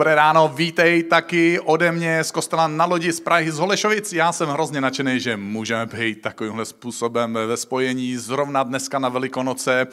Dobré ráno, vítej taky ode mě z kostela na lodi z Prahy z Holešovic. Já jsem hrozně nadšený, že můžeme být takovýmhle způsobem ve spojení zrovna dneska na Velikonoce.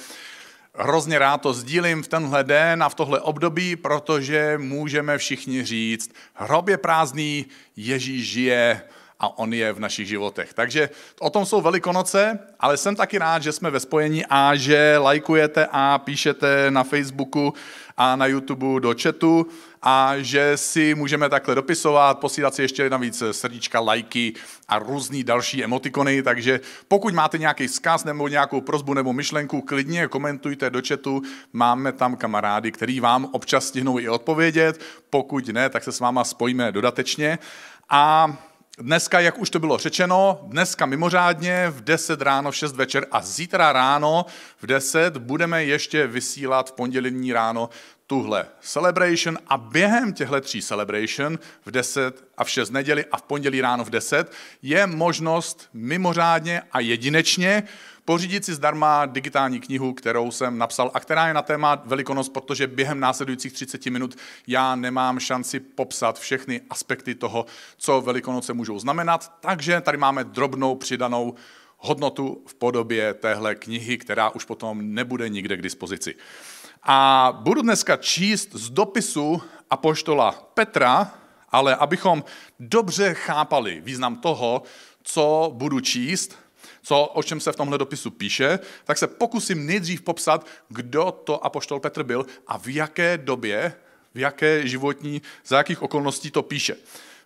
Hrozně rád to sdílím v tenhle den a v tohle období, protože můžeme všichni říct, hrob je prázdný, Ježíš žije, a on je v našich životech. Takže o tom jsou Velikonoce, ale jsem taky rád, že jsme ve spojení a že lajkujete a píšete na Facebooku a na YouTube do chatu a že si můžeme takhle dopisovat, posílat si ještě navíc srdíčka, lajky a různý další emotikony, takže pokud máte nějaký vzkaz nebo nějakou prozbu nebo myšlenku, klidně komentujte do chatu, máme tam kamarády, který vám občas stihnou i odpovědět, pokud ne, tak se s váma spojíme dodatečně. A Dneska, jak už to bylo řečeno, dneska mimořádně v 10 ráno, v 6 večer a zítra ráno v 10 budeme ještě vysílat v pondělní ráno tuhle celebration a během těchto tří celebration v 10 a v 6 neděli a v pondělí ráno v 10 je možnost mimořádně a jedinečně pořídit si zdarma digitální knihu, kterou jsem napsal a která je na téma Velikonoc, protože během následujících 30 minut já nemám šanci popsat všechny aspekty toho, co Velikonoce můžou znamenat, takže tady máme drobnou přidanou hodnotu v podobě téhle knihy, která už potom nebude nikde k dispozici. A budu dneska číst z dopisu apoštola Petra, ale abychom dobře chápali význam toho, co budu číst, co, o čem se v tomhle dopisu píše, tak se pokusím nejdřív popsat, kdo to apoštol Petr byl a v jaké době, v jaké životní, za jakých okolností to píše.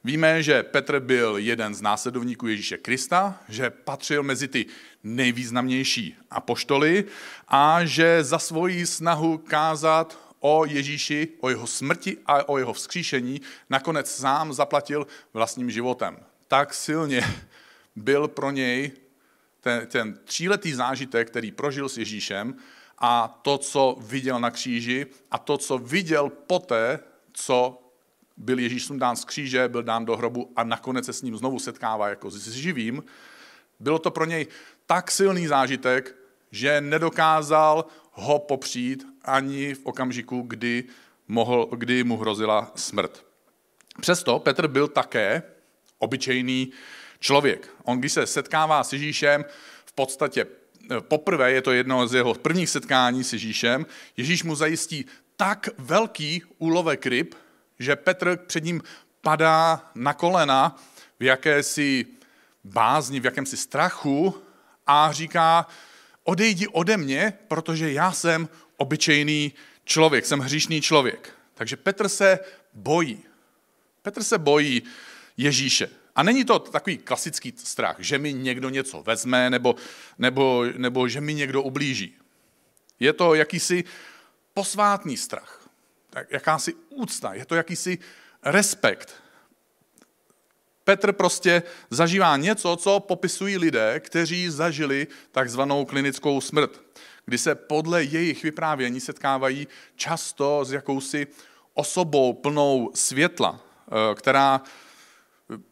Víme, že Petr byl jeden z následovníků Ježíše Krista, že patřil mezi ty nejvýznamnější apoštoly a že za svoji snahu kázat o Ježíši, o jeho smrti a o jeho vzkříšení nakonec sám zaplatil vlastním životem. Tak silně byl pro něj ten, ten tříletý zážitek, který prožil s Ježíšem a to, co viděl na kříži a to, co viděl poté, co byl Ježíš dán z kříže, byl dán do hrobu a nakonec se s ním znovu setkává jako s živým, bylo to pro něj tak silný zážitek, že nedokázal ho popřít ani v okamžiku, kdy, mohl, kdy mu hrozila smrt. Přesto Petr byl také obyčejný člověk. On, když se setkává s Ježíšem, v podstatě eh, poprvé je to jedno z jeho prvních setkání s Ježíšem, Ježíš mu zajistí tak velký úlovek ryb, že Petr před ním padá na kolena v jakési bázni, v jakémsi strachu a říká, odejdi ode mě, protože já jsem obyčejný člověk, jsem hříšný člověk. Takže Petr se bojí. Petr se bojí Ježíše. A není to takový klasický strach, že mi někdo něco vezme nebo, nebo, nebo že mi někdo ublíží. Je to jakýsi posvátný strach, jakási úcta, je to jakýsi respekt. Petr prostě zažívá něco, co popisují lidé, kteří zažili takzvanou klinickou smrt, kdy se podle jejich vyprávění setkávají často s jakousi osobou plnou světla, eh, která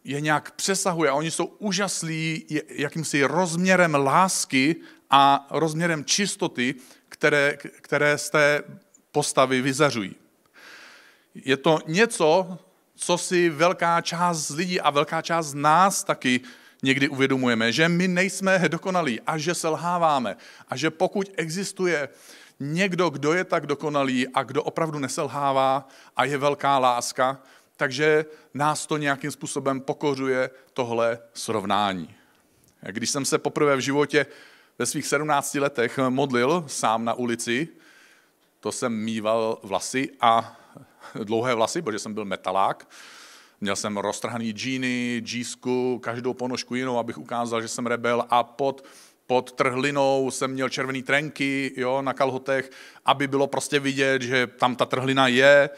je nějak přesahuje oni jsou úžaslí jakýmsi rozměrem lásky a rozměrem čistoty, které, které z té postavy vyzařují. Je to něco, co si velká část lidí a velká část z nás taky někdy uvědomujeme, že my nejsme dokonalí a že selháváme a že pokud existuje někdo, kdo je tak dokonalý a kdo opravdu neselhává a je velká láska, takže nás to nějakým způsobem pokořuje tohle srovnání. Když jsem se poprvé v životě ve svých 17 letech modlil sám na ulici, to jsem mýval vlasy a dlouhé vlasy, protože jsem byl metalák. Měl jsem roztrhaný džíny, džísku, každou ponožku jinou, abych ukázal, že jsem rebel a pod, pod trhlinou jsem měl červený trenky jo, na kalhotech, aby bylo prostě vidět, že tam ta trhlina je.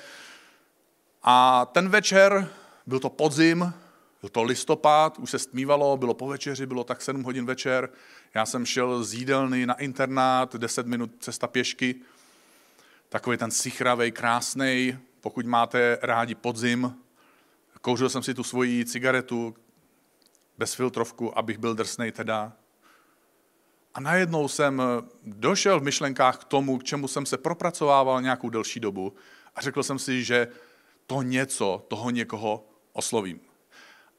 A ten večer, byl to podzim, byl to listopad, už se stmívalo, bylo po večeři, bylo tak 7 hodin večer. Já jsem šel z jídelny na internát, 10 minut cesta pěšky. Takový ten sichravej, krásný, pokud máte rádi podzim. Kouřil jsem si tu svoji cigaretu bez filtrovku, abych byl drsnej teda. A najednou jsem došel v myšlenkách k tomu, k čemu jsem se propracovával nějakou delší dobu a řekl jsem si, že to něco, toho někoho oslovím.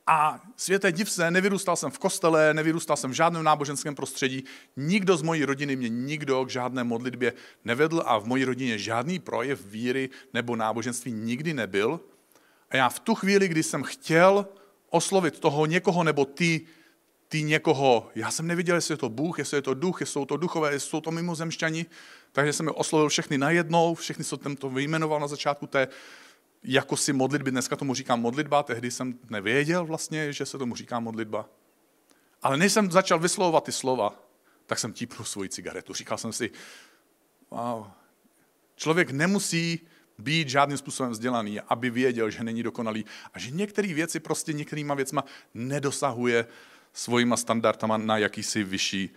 A světé div se, nevyrůstal jsem v kostele, nevyrůstal jsem v žádném náboženském prostředí, nikdo z mojí rodiny mě nikdo k žádné modlitbě nevedl a v mojí rodině žádný projev víry nebo náboženství nikdy nebyl. A já v tu chvíli, kdy jsem chtěl oslovit toho někoho nebo ty, ty někoho, já jsem neviděl, jestli je to Bůh, jestli je to duch, jestli jsou to duchové, jestli jsou to mimozemšťani, takže jsem je oslovil všechny najednou, všechny jsem to vyjmenoval na začátku té jako si modlitby, dneska tomu říkám modlitba, tehdy jsem nevěděl vlastně, že se tomu říká modlitba. Ale než jsem začal vyslovovat ty slova, tak jsem típnul svoji cigaretu. Říkal jsem si, wow, člověk nemusí být žádným způsobem vzdělaný, aby věděl, že není dokonalý a že některé věci prostě některýma věcma nedosahuje svojima standardama na jakýsi vyšší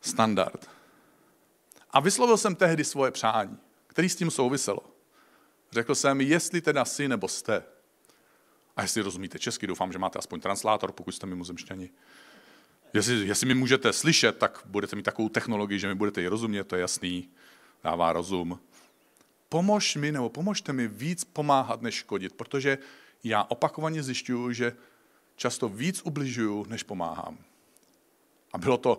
standard. A vyslovil jsem tehdy svoje přání, který s tím souviselo. Řekl jsem, jestli teda jsi nebo jste. A jestli rozumíte česky, doufám, že máte aspoň translátor, pokud jste mimozemšťani. Jestli, jestli mi můžete slyšet, tak budete mít takovou technologii, že mi budete i rozumět, to je jasný, dává rozum. Pomož mi, nebo pomožte mi víc pomáhat, než škodit, protože já opakovaně zjišťuju, že často víc ubližuju, než pomáhám. A bylo to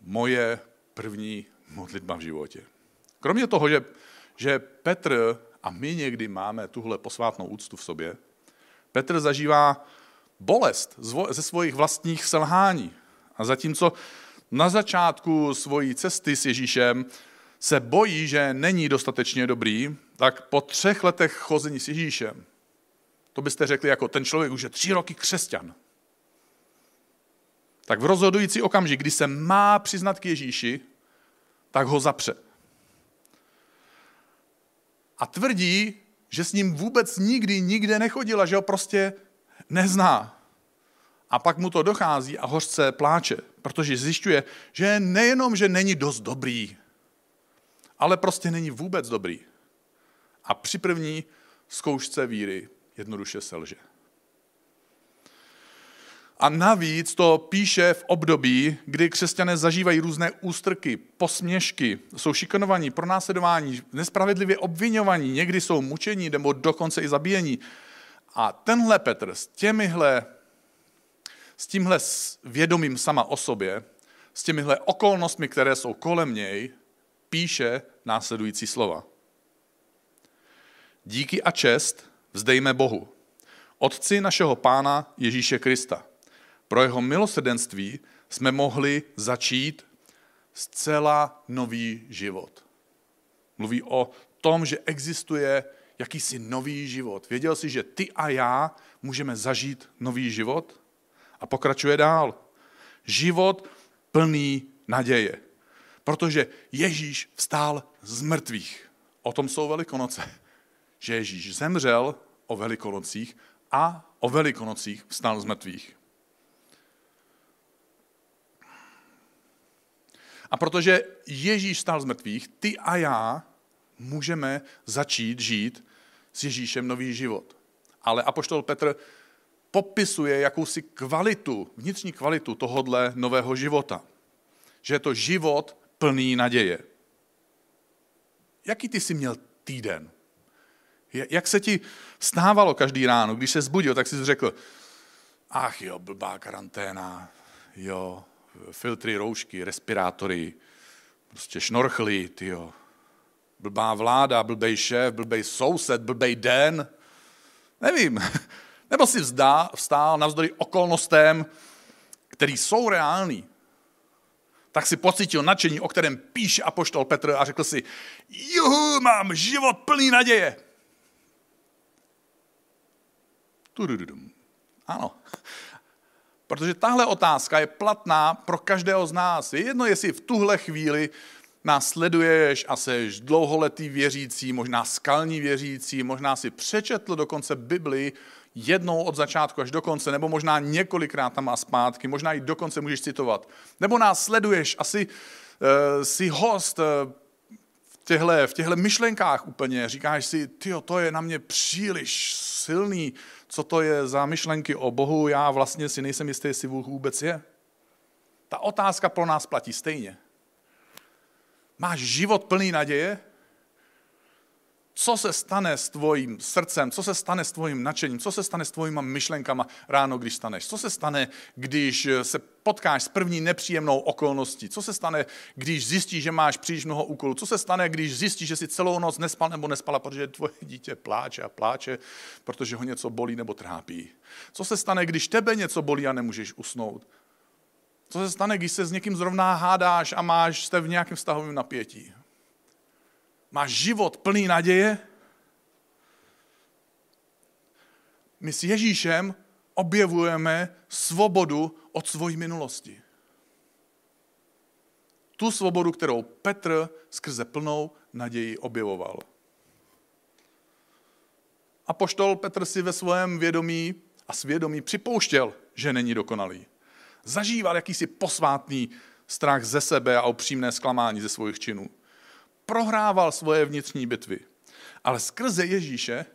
moje první modlitba v životě. Kromě toho, že že Petr, a my někdy máme tuhle posvátnou úctu v sobě, Petr zažívá bolest ze svých vlastních selhání. A zatímco na začátku svojí cesty s Ježíšem se bojí, že není dostatečně dobrý, tak po třech letech chození s Ježíšem, to byste řekli jako ten člověk už je tři roky křesťan, tak v rozhodující okamžik, kdy se má přiznat k Ježíši, tak ho zapře a tvrdí, že s ním vůbec nikdy nikde nechodil a že ho prostě nezná. A pak mu to dochází a hořce pláče, protože zjišťuje, že nejenom, že není dost dobrý, ale prostě není vůbec dobrý. A při první zkoušce víry jednoduše selže. A navíc to píše v období, kdy křesťané zažívají různé ústrky, posměšky, jsou šikanovaní, pronásledování, nespravedlivě obvinovaní, někdy jsou mučení nebo dokonce i zabíjení. A tenhle Petr s těmihle, s tímhle vědomím sama o sobě, s těmihle okolnostmi, které jsou kolem něj, píše následující slova. Díky a čest vzdejme Bohu, Otci našeho Pána Ježíše Krista, pro jeho milosrdenství jsme mohli začít zcela nový život. Mluví o tom, že existuje jakýsi nový život. Věděl jsi, že ty a já můžeme zažít nový život? A pokračuje dál. Život plný naděje. Protože Ježíš vstál z mrtvých. O tom jsou Velikonoce. Že Ježíš zemřel o Velikonocích a o Velikonocích vstal z mrtvých. A protože Ježíš stal z mrtvých, ty a já můžeme začít žít s Ježíšem nový život. Ale apoštol Petr popisuje jakousi kvalitu, vnitřní kvalitu tohodle nového života. Že je to život plný naděje. Jaký ty jsi měl týden? Jak se ti stávalo každý ráno, když se zbudil, tak jsi řekl, ach jo, blbá karanténa, jo, filtry, roušky, respirátory, prostě šnorchly, tyjo. Blbá vláda, blbej šéf, blbej soused, blbej den. Nevím. Nebo si vzdá, vstál navzdory okolnostem, které jsou reální. Tak si pocítil nadšení, o kterém píše apoštol Petr a řekl si, juhu, mám život plný naděje. Tudududum. Ano. Protože tahle otázka je platná pro každého z nás. Je jedno, jestli v tuhle chvíli nás sleduješ a seš dlouholetý věřící, možná skalní věřící, možná si přečetl dokonce Bibli jednou od začátku až do konce, nebo možná několikrát tam a zpátky, možná i dokonce můžeš citovat. Nebo nás sleduješ, asi uh, si host uh, v těchto, v těchto myšlenkách úplně, říkáš si, tyjo, to je na mě příliš silný, co to je za myšlenky o Bohu, já vlastně si nejsem jistý, jestli Bůh vůbec je. Ta otázka pro nás platí stejně. Máš život plný naděje? Co se stane s tvojím srdcem, co se stane s tvojím nadšením, co se stane s tvojima myšlenkama ráno, když staneš, co se stane, když se potkáš s první nepříjemnou okolností, co se stane, když zjistíš, že máš příliš mnoho úkolů, co se stane, když zjistíš, že si celou noc nespal nebo nespala, protože tvoje dítě pláče a pláče, protože ho něco bolí nebo trápí. Co se stane, když tebe něco bolí a nemůžeš usnout. Co se stane, když se s někým zrovna hádáš a máš jste v nějakém vztahovém napětí? Máš život plný naděje? My s Ježíšem objevujeme svobodu od svojí minulosti. Tu svobodu, kterou Petr skrze plnou naději objevoval. A poštol Petr si ve svém vědomí a svědomí připouštěl, že není dokonalý. Zažíval jakýsi posvátný strach ze sebe a upřímné zklamání ze svých činů prohrával svoje vnitřní bitvy. Ale skrze Ježíše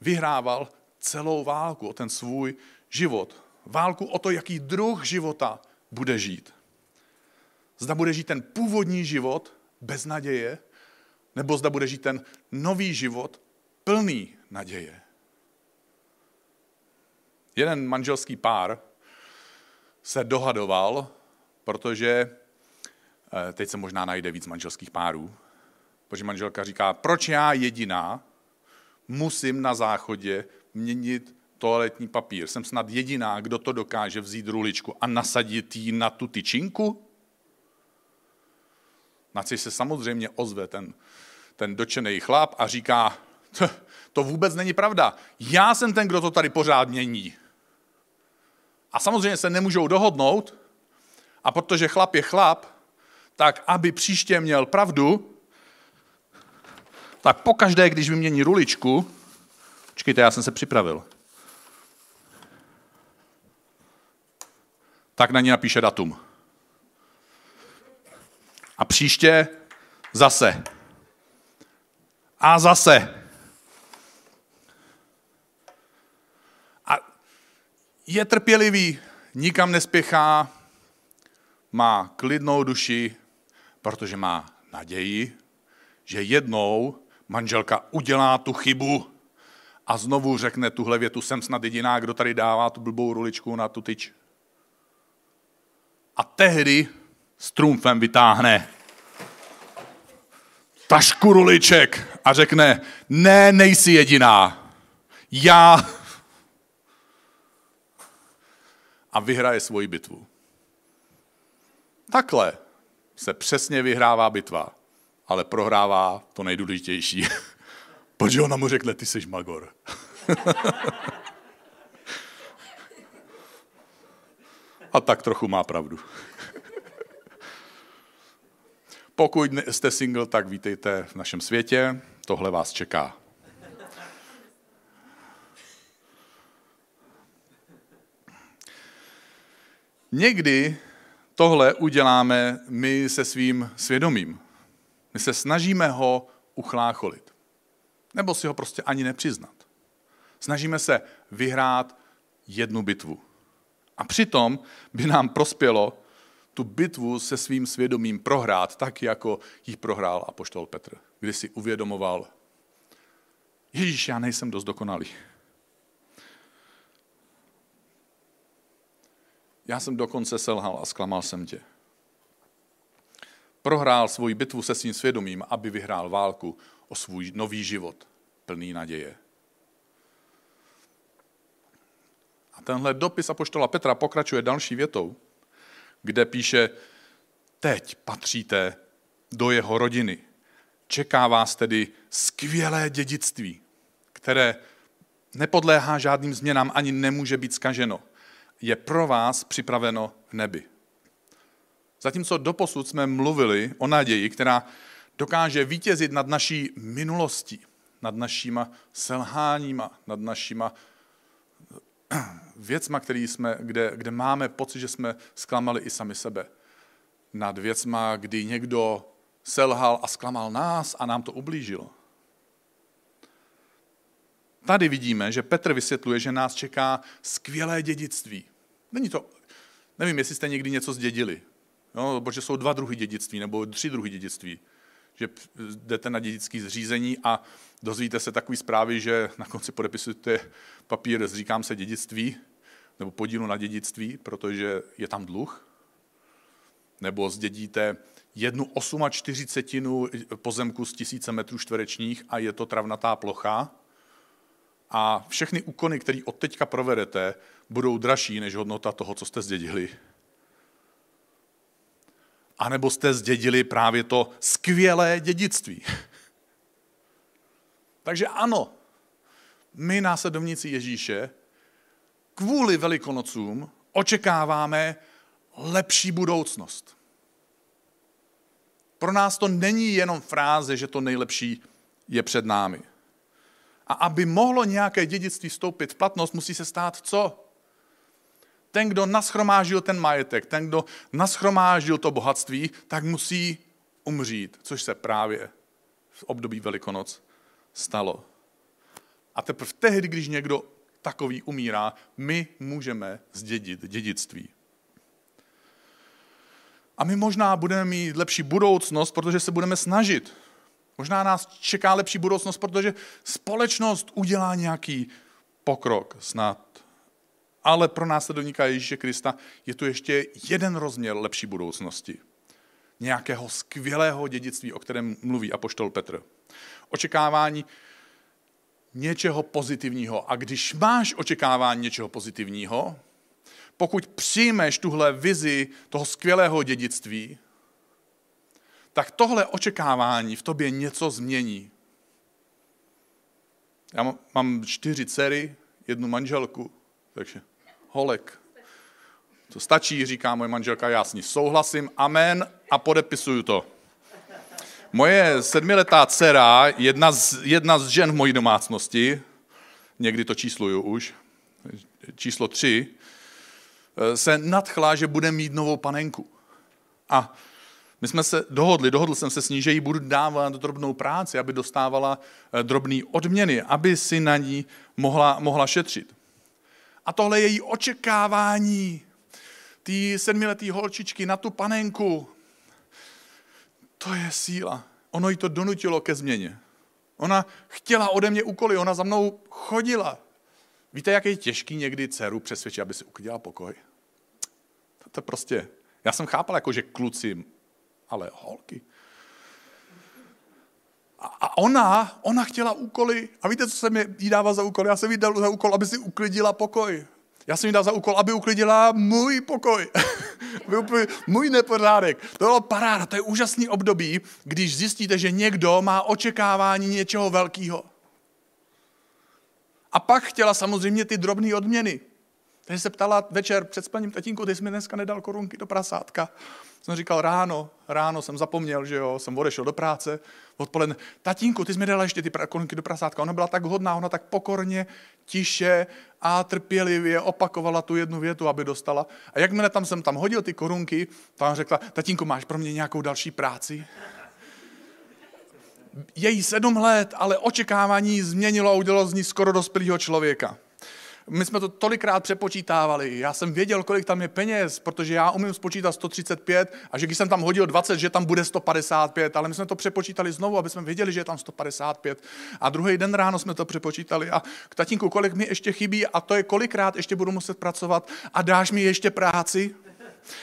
vyhrával celou válku o ten svůj život. Válku o to, jaký druh života bude žít. Zda bude žít ten původní život bez naděje, nebo zda bude žít ten nový život plný naděje. Jeden manželský pár se dohadoval, protože eh, teď se možná najde víc manželských párů, Protože manželka říká, proč já jediná musím na záchodě měnit toaletní papír. Jsem snad jediná, kdo to dokáže vzít ruličku a nasadit ji na tu tyčinku? Na co se samozřejmě ozve ten, ten dočený chlap a říká, to vůbec není pravda. Já jsem ten, kdo to tady pořád mění. A samozřejmě se nemůžou dohodnout, a protože chlap je chlap, tak aby příště měl pravdu, tak pokaždé, když vymění ruličku, počkejte, já jsem se připravil, tak na ní napíše datum. A příště zase. A zase. A je trpělivý, nikam nespěchá, má klidnou duši, protože má naději, že jednou manželka udělá tu chybu a znovu řekne tuhle větu, jsem snad jediná, kdo tady dává tu blbou ruličku na tu tyč. A tehdy s trumfem vytáhne tašku ruliček a řekne, ne, nejsi jediná. Já. A vyhraje svoji bitvu. Takhle se přesně vyhrává bitva ale prohrává to nejdůležitější. Protože ona mu řekne, ty jsi magor. A tak trochu má pravdu. Pokud jste single, tak vítejte v našem světě. Tohle vás čeká. Někdy tohle uděláme my se svým svědomím. My se snažíme ho uchlácholit. Nebo si ho prostě ani nepřiznat. Snažíme se vyhrát jednu bitvu. A přitom by nám prospělo tu bitvu se svým svědomím prohrát, tak jako ji prohrál apoštol Petr, kdy si uvědomoval, Ježíš, já nejsem dost dokonalý. Já jsem dokonce selhal a zklamal jsem tě prohrál svoji bitvu se svým svědomím, aby vyhrál válku o svůj nový život, plný naděje. A tenhle dopis apoštola Petra pokračuje další větou, kde píše, teď patříte do jeho rodiny. Čeká vás tedy skvělé dědictví, které nepodléhá žádným změnám ani nemůže být skaženo. Je pro vás připraveno v nebi. Zatímco doposud jsme mluvili o naději, která dokáže vítězit nad naší minulostí, nad našima selháníma, nad našima věcma, který jsme, kde, kde máme pocit, že jsme zklamali i sami sebe. Nad věcma, kdy někdo selhal a zklamal nás a nám to ublížilo. Tady vidíme, že Petr vysvětluje, že nás čeká skvělé dědictví. Není to, nevím, jestli jste někdy něco zdědili. No, protože jsou dva druhy dědictví, nebo tři druhy dědictví. že jdete na dědické zřízení a dozvíte se takový zprávy, že na konci podepisujete papír, říkám se dědictví, nebo podílu na dědictví, protože je tam dluh, nebo zdědíte jednu 48 pozemku z tisíce metrů čtverečních a je to travnatá plocha. A všechny úkony, které od teďka provedete, budou dražší než hodnota toho, co jste zdědili. A nebo jste zdědili právě to skvělé dědictví. Takže ano, my následovníci Ježíše kvůli velikonocům očekáváme lepší budoucnost. Pro nás to není jenom fráze, že to nejlepší je před námi. A aby mohlo nějaké dědictví vstoupit v platnost, musí se stát co? Ten, kdo naschromážil ten majetek, ten, kdo naschromážil to bohatství, tak musí umřít, což se právě v období Velikonoc stalo. A teprve tehdy, když někdo takový umírá, my můžeme zdědit dědictví. A my možná budeme mít lepší budoucnost, protože se budeme snažit. Možná nás čeká lepší budoucnost, protože společnost udělá nějaký pokrok snad. Ale pro následovníka Ježíše Krista je tu ještě jeden rozměr lepší budoucnosti. Nějakého skvělého dědictví, o kterém mluví apoštol Petr. Očekávání něčeho pozitivního. A když máš očekávání něčeho pozitivního, pokud přijmeš tuhle vizi toho skvělého dědictví, tak tohle očekávání v tobě něco změní. Já mám čtyři dcery, jednu manželku, takže holek. To stačí, říká moje manželka, já s ní souhlasím, amen a podepisuju to. Moje sedmiletá dcera, jedna z, jedna z žen v mojí domácnosti, někdy to čísluju už, číslo tři, se nadchla, že bude mít novou panenku. A my jsme se dohodli, dohodl jsem se s ní, že jí budu dávat drobnou práci, aby dostávala eh, drobné odměny, aby si na ní mohla, mohla šetřit. A tohle je její očekávání, ty sedmiletý holčičky na tu panenku. To je síla. Ono jí to donutilo ke změně. Ona chtěla ode mě úkoly, ona za mnou chodila. Víte, jak je těžký někdy dceru přesvědčit, aby si uklidila pokoj? To, to prostě, já jsem chápal jako, že kluci, ale holky. A, ona, ona chtěla úkoly. A víte, co jsem jí dával za úkol? Já jsem jí dal za úkol, aby si uklidila pokoj. Já jsem jí dal za úkol, aby uklidila můj pokoj. můj nepořádek. To bylo paráda, to je úžasný období, když zjistíte, že někdo má očekávání něčeho velkého. A pak chtěla samozřejmě ty drobné odměny. Takže se ptala večer před spaním, tatínku, ty jsi mi dneska nedal korunky do prasátka. Jsem říkal, ráno, ráno jsem zapomněl, že jo, jsem odešel do práce, odpoledne, tatínku, ty jsi mi dala ještě ty korunky do prasátka. Ona byla tak hodná, ona tak pokorně, tiše a trpělivě opakovala tu jednu větu, aby dostala. A jakmile tam jsem tam hodil ty korunky, tam řekla, tatínku, máš pro mě nějakou další práci? Její sedm let, ale očekávání změnilo a udělalo z ní skoro dospělého člověka. My jsme to tolikrát přepočítávali. Já jsem věděl, kolik tam je peněz, protože já umím spočítat 135 a že když jsem tam hodil 20, že tam bude 155, ale my jsme to přepočítali znovu, aby jsme věděli, že je tam 155. A druhý den ráno jsme to přepočítali a k tatínku, kolik mi ještě chybí a to je kolikrát ještě budu muset pracovat a dáš mi ještě práci?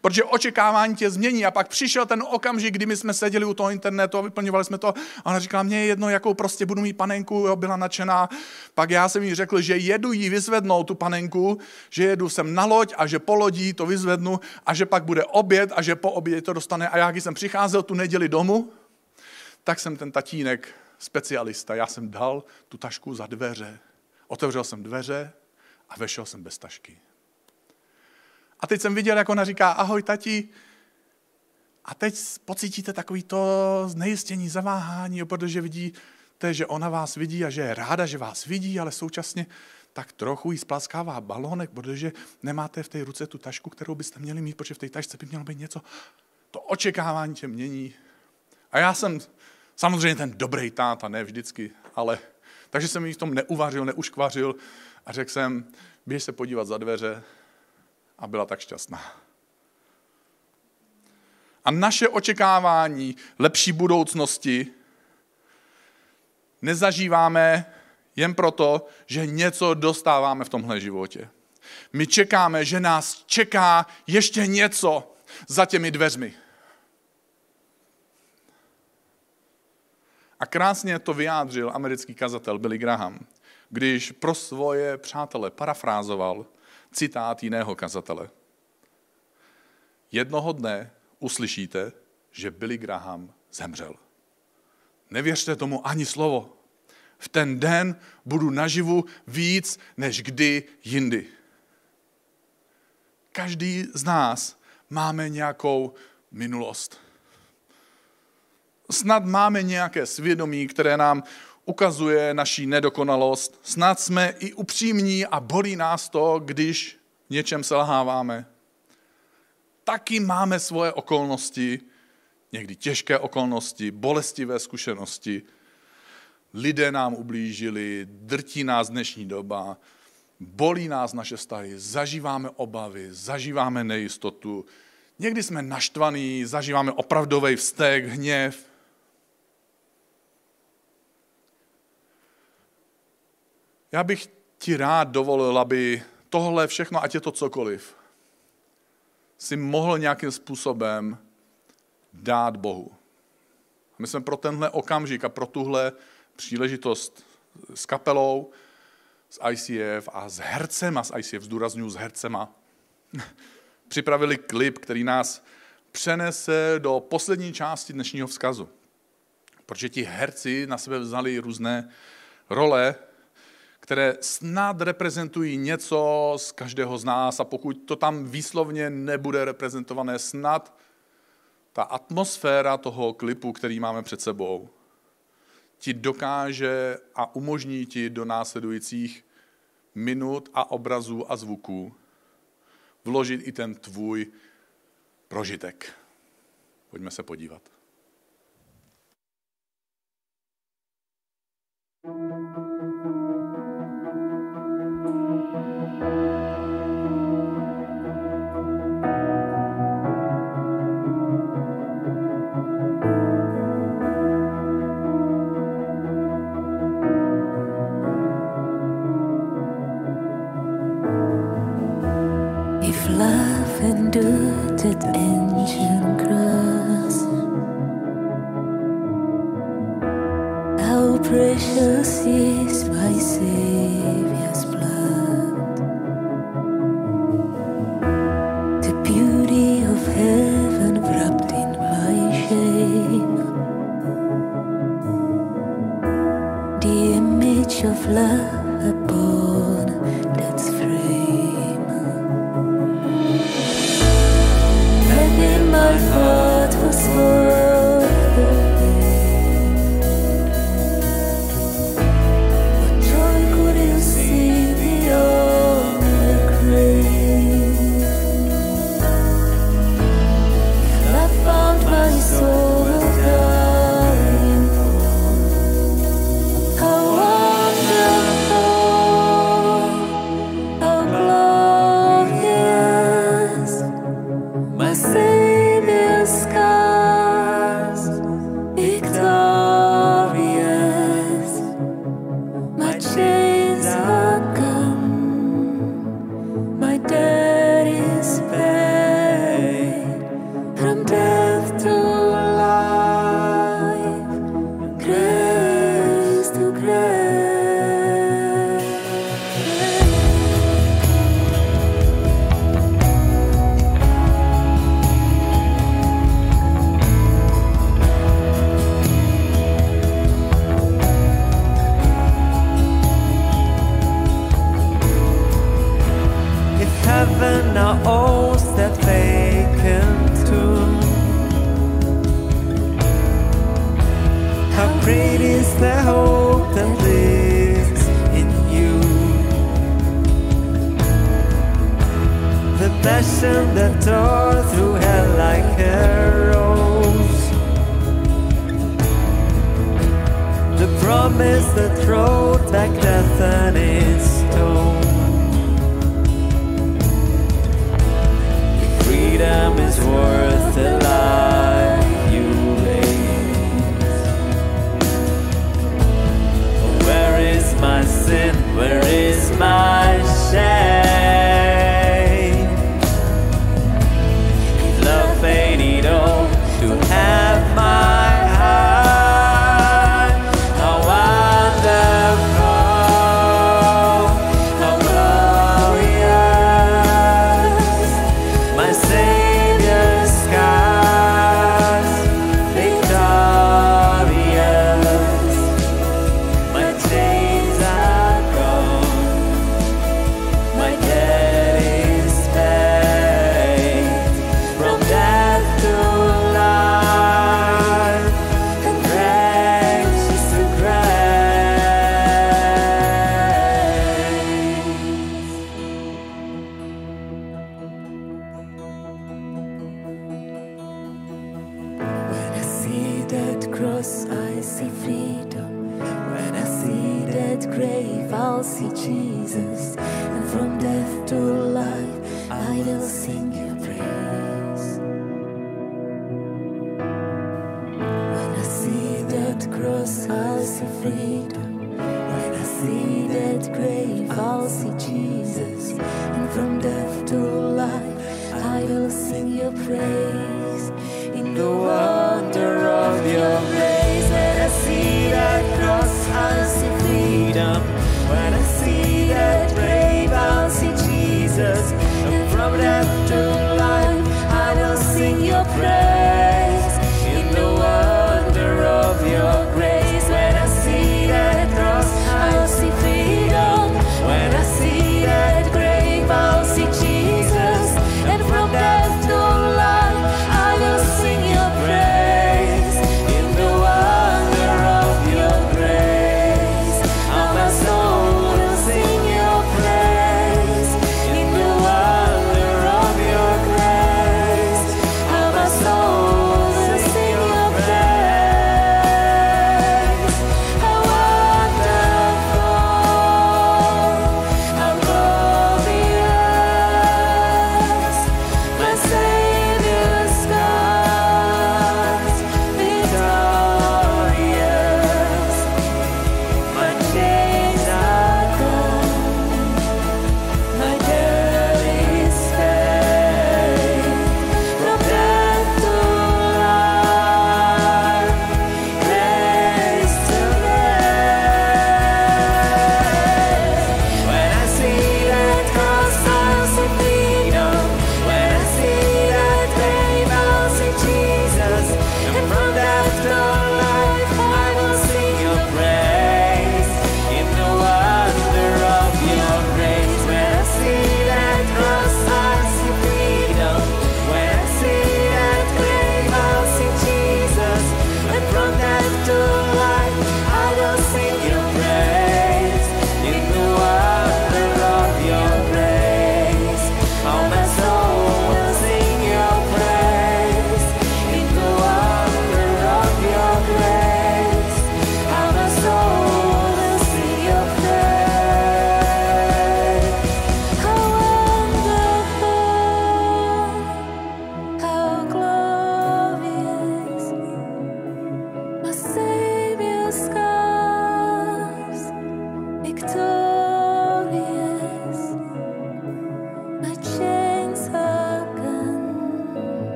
Protože očekávání tě změní. A pak přišel ten okamžik, kdy my jsme seděli u toho internetu a vyplňovali jsme to. A ona říkala, mě je jedno, jakou prostě budu mít panenku, jo, byla nadšená. Pak já jsem jí řekl, že jedu jí vyzvednout tu panenku, že jedu sem na loď a že po lodí to vyzvednu a že pak bude oběd a že po obědě to dostane. A já, když jsem přicházel tu neděli domů, tak jsem ten tatínek specialista. Já jsem dal tu tašku za dveře. Otevřel jsem dveře a vešel jsem bez tašky. A teď jsem viděl, jak ona říká, ahoj tati. A teď pocítíte takový to znejistění, zaváhání, protože vidíte, že ona vás vidí a že je ráda, že vás vidí, ale současně tak trochu jí splaskává balónek, protože nemáte v té ruce tu tašku, kterou byste měli mít, protože v té tašce by mělo být něco. To očekávání tě mění. A já jsem samozřejmě ten dobrý táta, ne vždycky, ale takže jsem jí v tom neuvařil, neuškvařil a řekl jsem, běž se podívat za dveře, a byla tak šťastná. a naše očekávání lepší budoucnosti nezažíváme jen proto, že něco dostáváme v tomhle životě. My čekáme, že nás čeká ještě něco za těmi dveřmi. A krásně to vyjádřil americký kazatel Billy Graham, když pro svoje přátele parafrázoval citát jiného kazatele. Jednoho dne uslyšíte, že Billy Graham zemřel. Nevěřte tomu ani slovo. V ten den budu naživu víc než kdy jindy. Každý z nás máme nějakou minulost. Snad máme nějaké svědomí, které nám ukazuje naší nedokonalost. Snad jsme i upřímní a bolí nás to, když něčem selháváme. Taky máme svoje okolnosti, někdy těžké okolnosti, bolestivé zkušenosti. Lidé nám ublížili, drtí nás dnešní doba, bolí nás naše vztahy, zažíváme obavy, zažíváme nejistotu. Někdy jsme naštvaní, zažíváme opravdový vztek, hněv. Já bych ti rád dovolil, aby tohle všechno, ať je to cokoliv, si mohl nějakým způsobem dát Bohu. My jsme pro tenhle okamžik a pro tuhle příležitost s kapelou, s ICF a s hercema, s ICF zdůraznuju s hercema, připravili klip, který nás přenese do poslední části dnešního vzkazu. Protože ti herci na sebe vzali různé role, které snad reprezentují něco z každého z nás a pokud to tam výslovně nebude reprezentované, snad ta atmosféra toho klipu, který máme před sebou, ti dokáže a umožní ti do následujících minut a obrazů a zvuků vložit i ten tvůj prožitek. Pojďme se podívat. thank you is my Savior's blood. The beauty of heaven wrapped in my shame. The image of love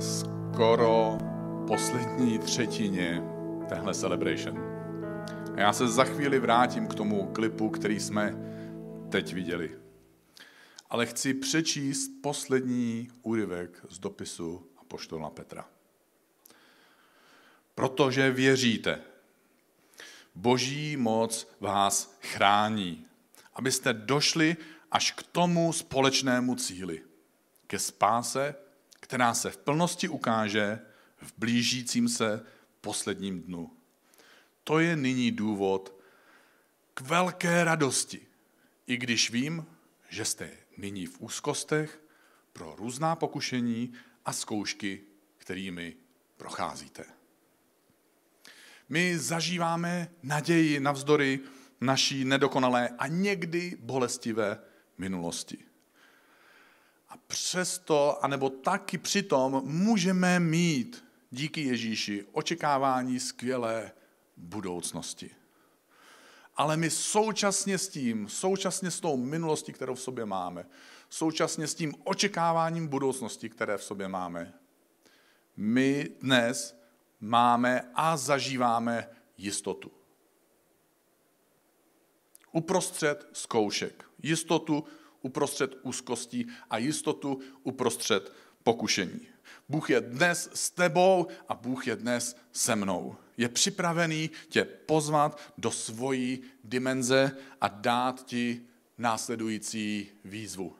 skoro poslední třetině téhle celebration. A já se za chvíli vrátím k tomu klipu, který jsme teď viděli. Ale chci přečíst poslední úryvek z dopisu apoštola Petra. Protože věříte, boží moc vás chrání, abyste došli až k tomu společnému cíli, ke spáse, která se v plnosti ukáže v blížícím se posledním dnu. To je nyní důvod k velké radosti, i když vím, že jste nyní v úzkostech pro různá pokušení a zkoušky, kterými procházíte. My zažíváme naději navzdory naší nedokonalé a někdy bolestivé minulosti. A přesto, anebo taky přitom, můžeme mít díky Ježíši očekávání skvělé budoucnosti. Ale my současně s tím, současně s tou minulostí, kterou v sobě máme, současně s tím očekáváním budoucnosti, které v sobě máme, my dnes máme a zažíváme jistotu. Uprostřed zkoušek. Jistotu, uprostřed úzkosti a jistotu uprostřed pokušení. Bůh je dnes s tebou a Bůh je dnes se mnou. Je připravený tě pozvat do svojí dimenze a dát ti následující výzvu.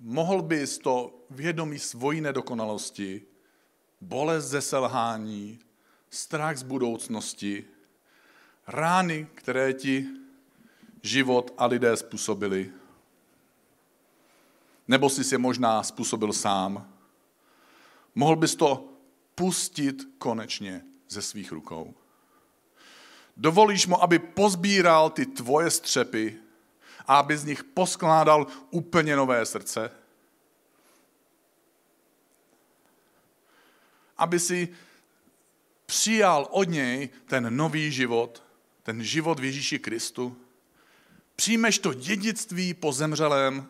Mohl bys to vědomí svojí nedokonalosti, bolest ze selhání, strach z budoucnosti, rány, které ti život a lidé způsobili, nebo jsi je možná způsobil sám, mohl bys to pustit konečně ze svých rukou. Dovolíš mu, aby pozbíral ty tvoje střepy a aby z nich poskládal úplně nové srdce? Aby si přijal od něj ten nový život, ten život v Ježíši Kristu? Přijmeš to dědictví po zemřelém,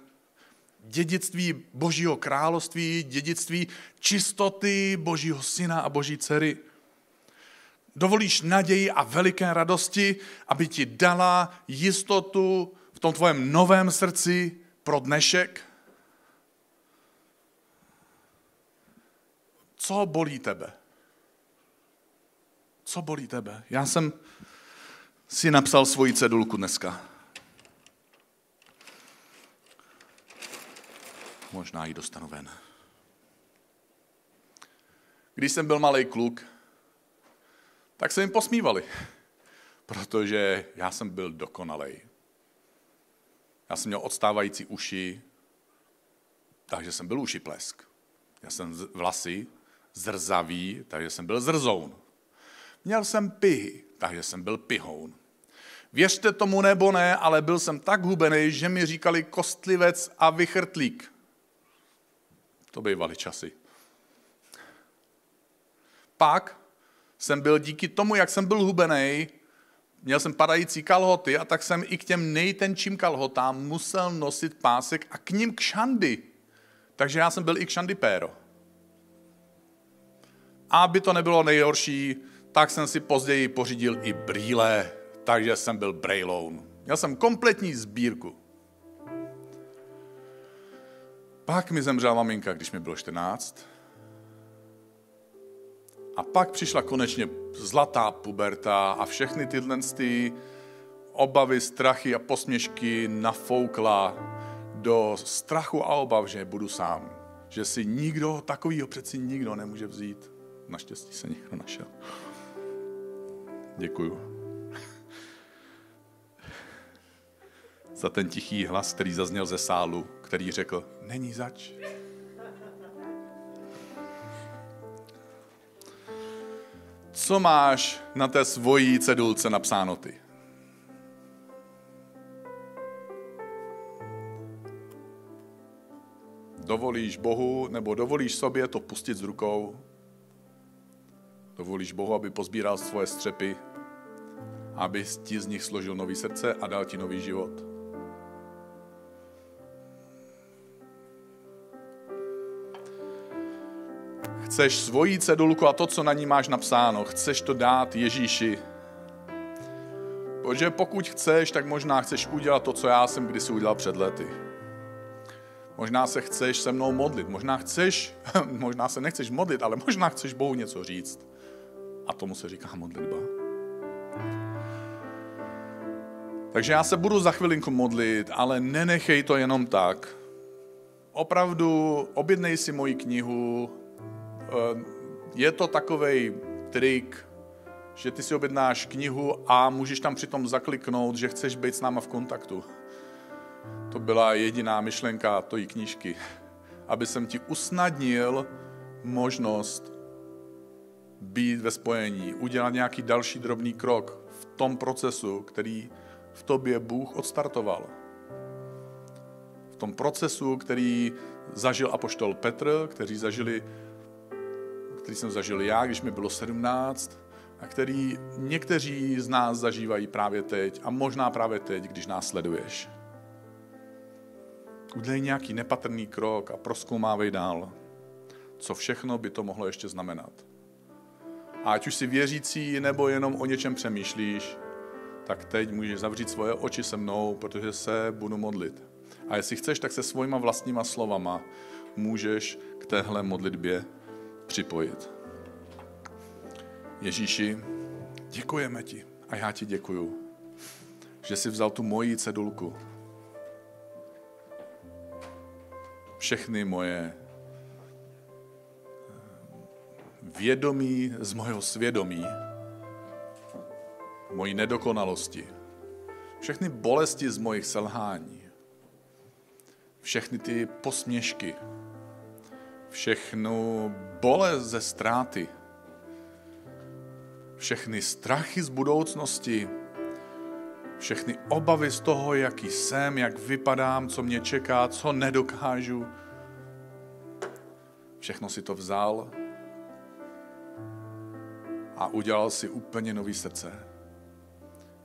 dědictví Božího království, dědictví čistoty Božího syna a Boží dcery. Dovolíš naději a veliké radosti, aby ti dala jistotu v tom tvojem novém srdci pro dnešek? Co bolí tebe? Co bolí tebe? Já jsem si napsal svoji cedulku dneska. Možná ji dostanu ven. Když jsem byl malý kluk, tak se jim posmívali, protože já jsem byl dokonalej. Já jsem měl odstávající uši, takže jsem byl uši plesk. Já jsem vlasy zrzavý, takže jsem byl zrzoun. Měl jsem pihy, takže jsem byl pihoun. Věřte tomu nebo ne, ale byl jsem tak hubený, že mi říkali kostlivec a vychrtlík. To bývaly časy. Pak jsem byl díky tomu, jak jsem byl hubený, měl jsem padající kalhoty a tak jsem i k těm nejtenčím kalhotám musel nosit pásek a k ním kšandy. Takže já jsem byl i kšandy péro. A aby to nebylo nejhorší, tak jsem si později pořídil i brýle, takže jsem byl brejloun. Měl jsem kompletní sbírku. Pak mi zemřela maminka, když mi bylo 14. A pak přišla konečně zlatá puberta a všechny tyhle ty obavy, strachy a posměšky nafoukla do strachu a obav, že budu sám. Že si nikdo, takovýho přeci nikdo nemůže vzít. Naštěstí se někdo našel. Děkuju. Za ten tichý hlas, který zazněl ze sálu, který řekl, není zač. Co máš na té svojí cedulce napsáno ty? Dovolíš Bohu, nebo dovolíš sobě to pustit z rukou Dovolíš Bohu, aby pozbíral svoje střepy, aby ti z nich složil nový srdce a dal ti nový život. Chceš svoji cedulku a to, co na ní máš napsáno, chceš to dát Ježíši. Protože pokud chceš, tak možná chceš udělat to, co já jsem kdysi udělal před lety. Možná se chceš se mnou modlit, možná chceš, možná se nechceš modlit, ale možná chceš Bohu něco říct. A tomu se říká modlitba. Takže já se budu za chvilinku modlit, ale nenechej to jenom tak. Opravdu objednej si moji knihu. Eh, je to takový trik, že ty si objednáš knihu a můžeš tam přitom zakliknout, že chceš být s náma v kontaktu. To byla jediná myšlenka tojí knížky. Aby jsem ti usnadnil možnost být ve spojení, udělat nějaký další drobný krok v tom procesu, který v tobě Bůh odstartoval. V tom procesu, který zažil apoštol Petr, který zažili, který jsem zažil já, když mi bylo 17, a který někteří z nás zažívají právě teď a možná právě teď, když nás sleduješ. Udělej nějaký nepatrný krok a proskoumávej dál, co všechno by to mohlo ještě znamenat. A ať už si věřící nebo jenom o něčem přemýšlíš, tak teď můžeš zavřít svoje oči se mnou, protože se budu modlit. A jestli chceš, tak se svojima vlastníma slovama můžeš k téhle modlitbě připojit. Ježíši, děkujeme ti a já ti děkuju, že jsi vzal tu moji cedulku. Všechny moje vědomí z mojho svědomí, mojí nedokonalosti, všechny bolesti z mojich selhání, všechny ty posměšky, všechnu bolest ze ztráty, všechny strachy z budoucnosti, všechny obavy z toho, jaký jsem, jak vypadám, co mě čeká, co nedokážu. Všechno si to vzal a udělal si úplně nový srdce.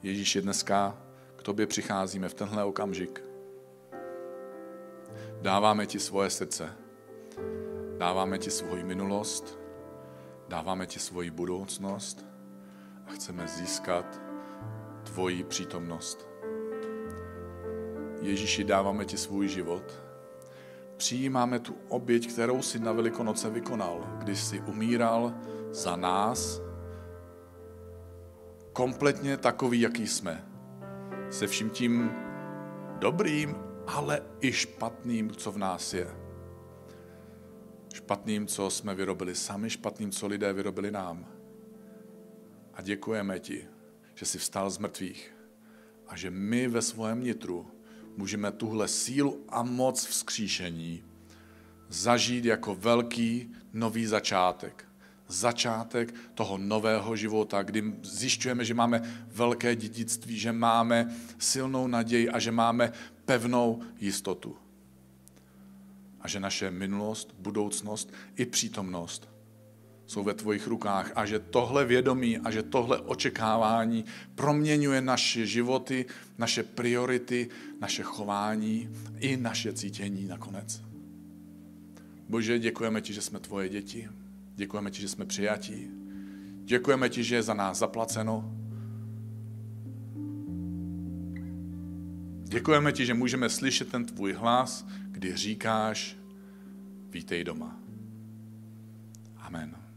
Ježíši, dneska k tobě přicházíme v tenhle okamžik. Dáváme ti svoje srdce. Dáváme ti svoji minulost. Dáváme ti svoji budoucnost. A chceme získat tvoji přítomnost. Ježíši, dáváme ti svůj život. Přijímáme tu oběť, kterou si na Velikonoce vykonal, když jsi umíral za nás, kompletně takový, jaký jsme. Se vším tím dobrým, ale i špatným, co v nás je. Špatným, co jsme vyrobili sami, špatným, co lidé vyrobili nám. A děkujeme ti, že jsi vstal z mrtvých a že my ve svém nitru můžeme tuhle sílu a moc vzkříšení zažít jako velký nový začátek začátek toho nového života, kdy zjišťujeme, že máme velké dědictví, že máme silnou naději a že máme pevnou jistotu. A že naše minulost, budoucnost i přítomnost jsou ve tvojich rukách a že tohle vědomí a že tohle očekávání proměňuje naše životy, naše priority, naše chování i naše cítění nakonec. Bože, děkujeme ti, že jsme tvoje děti. Děkujeme ti, že jsme přijatí. Děkujeme ti, že je za nás zaplaceno. Děkujeme ti, že můžeme slyšet ten tvůj hlas, kdy říkáš, vítej doma. Amen.